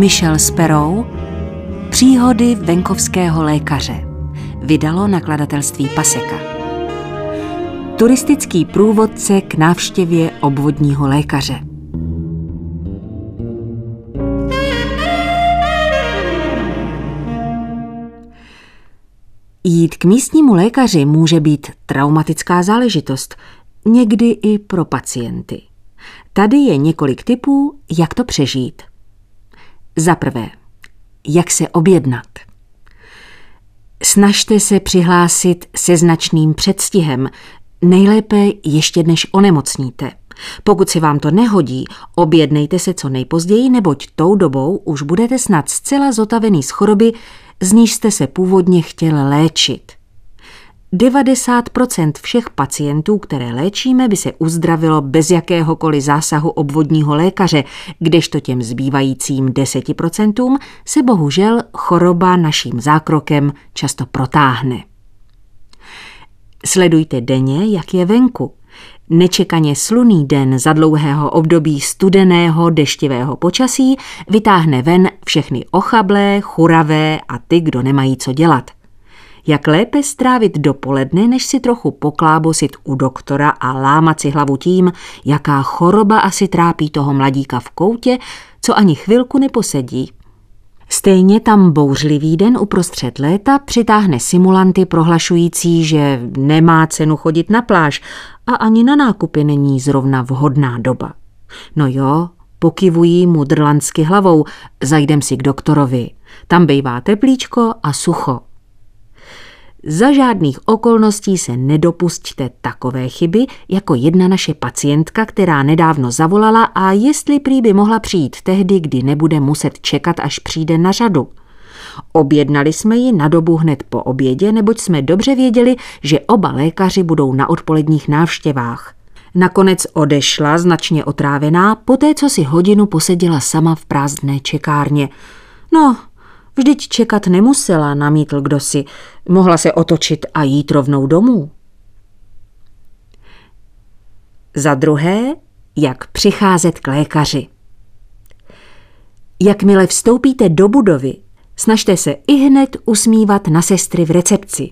Michel Sperou Příhody venkovského lékaře vydalo nakladatelství Paseka. Turistický průvodce k návštěvě obvodního lékaře. Jít k místnímu lékaři může být traumatická záležitost, někdy i pro pacienty. Tady je několik typů, jak to přežít. Za prvé, jak se objednat. Snažte se přihlásit se značným předstihem, nejlépe ještě než onemocníte. Pokud si vám to nehodí, objednejte se co nejpozději, neboť tou dobou už budete snad zcela zotavený z choroby, z níž jste se původně chtěl léčit. 90% všech pacientů, které léčíme, by se uzdravilo bez jakéhokoliv zásahu obvodního lékaře, kdežto těm zbývajícím 10% se bohužel choroba naším zákrokem často protáhne. Sledujte denně, jak je venku. Nečekaně sluný den za dlouhého období studeného deštivého počasí vytáhne ven všechny ochablé, churavé a ty, kdo nemají co dělat. Jak lépe strávit dopoledne, než si trochu poklábosit u doktora a lámat si hlavu tím, jaká choroba asi trápí toho mladíka v koutě, co ani chvilku neposedí. Stejně tam bouřlivý den uprostřed léta přitáhne simulanty prohlašující, že nemá cenu chodit na pláž a ani na nákupy není zrovna vhodná doba. No jo, pokivují mu drlansky hlavou, zajdem si k doktorovi. Tam bejvá teplíčko a sucho. Za žádných okolností se nedopustíte takové chyby, jako jedna naše pacientka, která nedávno zavolala a jestli prý by mohla přijít tehdy, kdy nebude muset čekat, až přijde na řadu. Objednali jsme ji na dobu hned po obědě, neboť jsme dobře věděli, že oba lékaři budou na odpoledních návštěvách. Nakonec odešla značně otrávená, poté co si hodinu poseděla sama v prázdné čekárně. No, Vždyť čekat nemusela, namítl kdosi. Mohla se otočit a jít rovnou domů. Za druhé, jak přicházet k lékaři. Jakmile vstoupíte do budovy, snažte se i hned usmívat na sestry v recepci.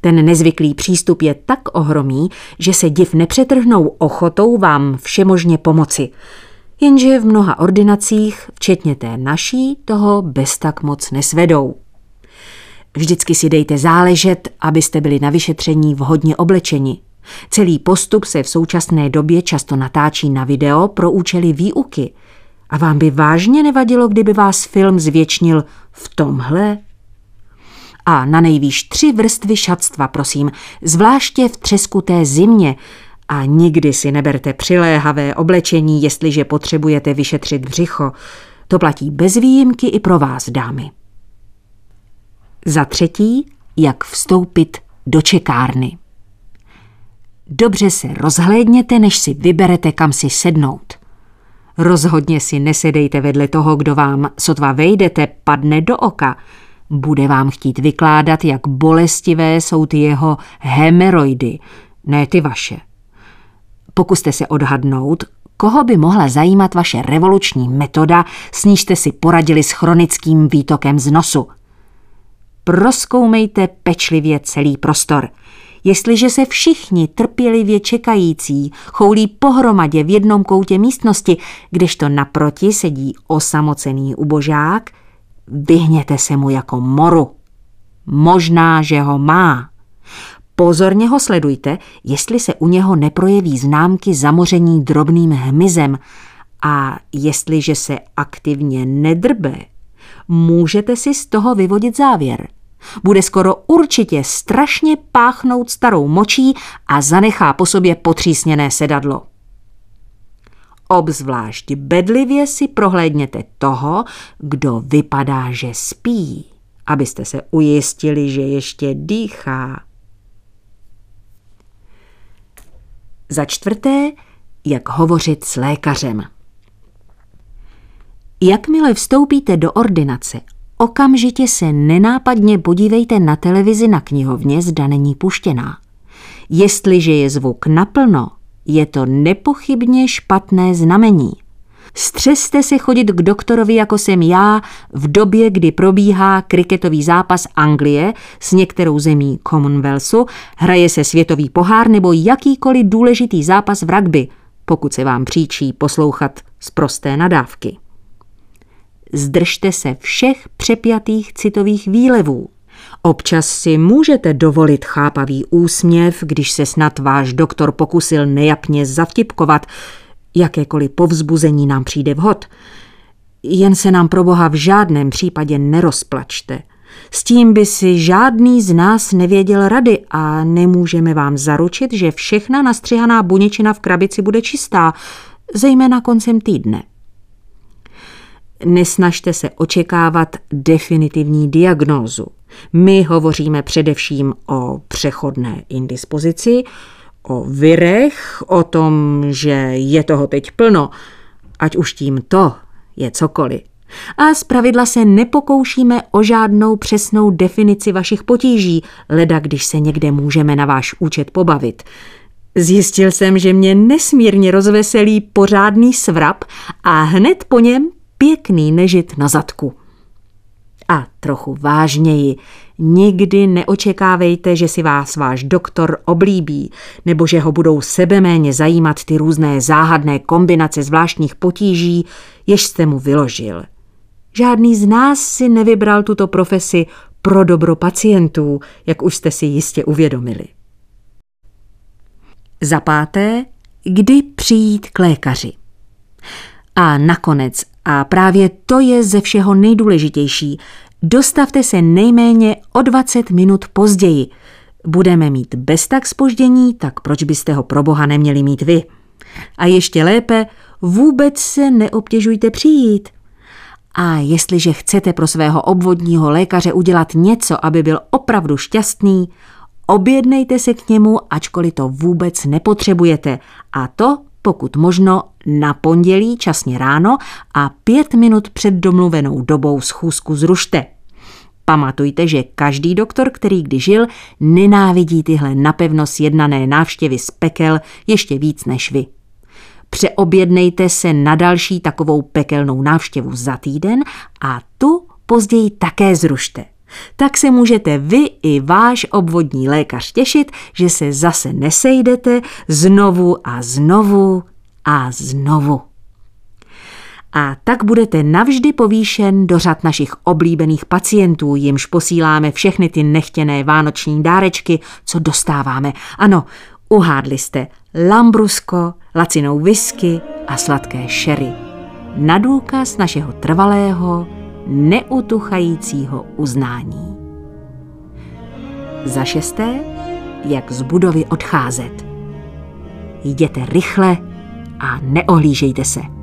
Ten nezvyklý přístup je tak ohromý, že se div nepřetrhnou ochotou vám všemožně pomoci – jenže v mnoha ordinacích, včetně té naší, toho bez tak moc nesvedou. Vždycky si dejte záležet, abyste byli na vyšetření vhodně oblečeni. Celý postup se v současné době často natáčí na video pro účely výuky. A vám by vážně nevadilo, kdyby vás film zvětšnil v tomhle? A na nejvýš tři vrstvy šatstva, prosím, zvláště v třeskuté zimě, a nikdy si neberte přiléhavé oblečení, jestliže potřebujete vyšetřit břicho. To platí bez výjimky i pro vás, dámy. Za třetí, jak vstoupit do čekárny. Dobře se rozhlédněte, než si vyberete, kam si sednout. Rozhodně si nesedejte vedle toho, kdo vám, sotva vejdete, padne do oka. Bude vám chtít vykládat, jak bolestivé jsou ty jeho hemeroidy, ne ty vaše. Pokuste se odhadnout, koho by mohla zajímat vaše revoluční metoda, s níž jste si poradili s chronickým výtokem z nosu. Proskoumejte pečlivě celý prostor. Jestliže se všichni trpělivě čekající choulí pohromadě v jednom koutě místnosti, kdežto naproti sedí osamocený ubožák, vyhněte se mu jako moru. Možná, že ho má. Pozorně ho sledujte, jestli se u něho neprojeví známky zamoření drobným hmyzem a jestliže se aktivně nedrbe, můžete si z toho vyvodit závěr. Bude skoro určitě strašně páchnout starou močí a zanechá po sobě potřísněné sedadlo. Obzvlášť bedlivě si prohlédněte toho, kdo vypadá, že spí, abyste se ujistili, že ještě dýchá. Za čtvrté, jak hovořit s lékařem. Jakmile vstoupíte do ordinace, okamžitě se nenápadně podívejte na televizi na knihovně, zda není puštěná. Jestliže je zvuk naplno, je to nepochybně špatné znamení. Střeste se chodit k doktorovi, jako jsem já, v době, kdy probíhá kriketový zápas Anglie s některou zemí Commonwealthu, hraje se světový pohár nebo jakýkoliv důležitý zápas v rugby, pokud se vám příčí poslouchat z prosté nadávky. Zdržte se všech přepjatých citových výlevů. Občas si můžete dovolit chápavý úsměv, když se snad váš doktor pokusil nejapně zavtipkovat, jakékoliv povzbuzení nám přijde vhod. Jen se nám pro boha v žádném případě nerozplačte. S tím by si žádný z nás nevěděl rady a nemůžeme vám zaručit, že všechna nastřihaná buněčina v krabici bude čistá, zejména koncem týdne. Nesnažte se očekávat definitivní diagnózu. My hovoříme především o přechodné indispozici, o virech, o tom, že je toho teď plno, ať už tím to je cokoliv. A zpravidla se nepokoušíme o žádnou přesnou definici vašich potíží, leda když se někde můžeme na váš účet pobavit. Zjistil jsem, že mě nesmírně rozveselí pořádný svrap a hned po něm pěkný nežit na zadku. A trochu vážněji, nikdy neočekávejte, že si vás váš doktor oblíbí, nebo že ho budou sebeméně zajímat ty různé záhadné kombinace zvláštních potíží, jež jste mu vyložil. Žádný z nás si nevybral tuto profesi pro dobro pacientů, jak už jste si jistě uvědomili. Za páté, kdy přijít k lékaři. A nakonec, a právě to je ze všeho nejdůležitější, dostavte se nejméně o 20 minut později. Budeme mít bez tak spoždění, tak proč byste ho pro boha neměli mít vy? A ještě lépe, vůbec se neobtěžujte přijít. A jestliže chcete pro svého obvodního lékaře udělat něco, aby byl opravdu šťastný, objednejte se k němu, ačkoliv to vůbec nepotřebujete. A to pokud možno na pondělí časně ráno a pět minut před domluvenou dobou schůzku zrušte. Pamatujte, že každý doktor, který kdy žil, nenávidí tyhle napevno sjednané návštěvy z pekel ještě víc než vy. Přeobjednejte se na další takovou pekelnou návštěvu za týden a tu později také zrušte tak se můžete vy i váš obvodní lékař těšit, že se zase nesejdete znovu a znovu a znovu. A tak budete navždy povýšen do řad našich oblíbených pacientů, jimž posíláme všechny ty nechtěné vánoční dárečky, co dostáváme. Ano, uhádli jste lambrusko, lacinou whisky a sladké sherry. Na důkaz našeho trvalého neutuchajícího uznání. Za šesté, jak z budovy odcházet. Jděte rychle a neohlížejte se.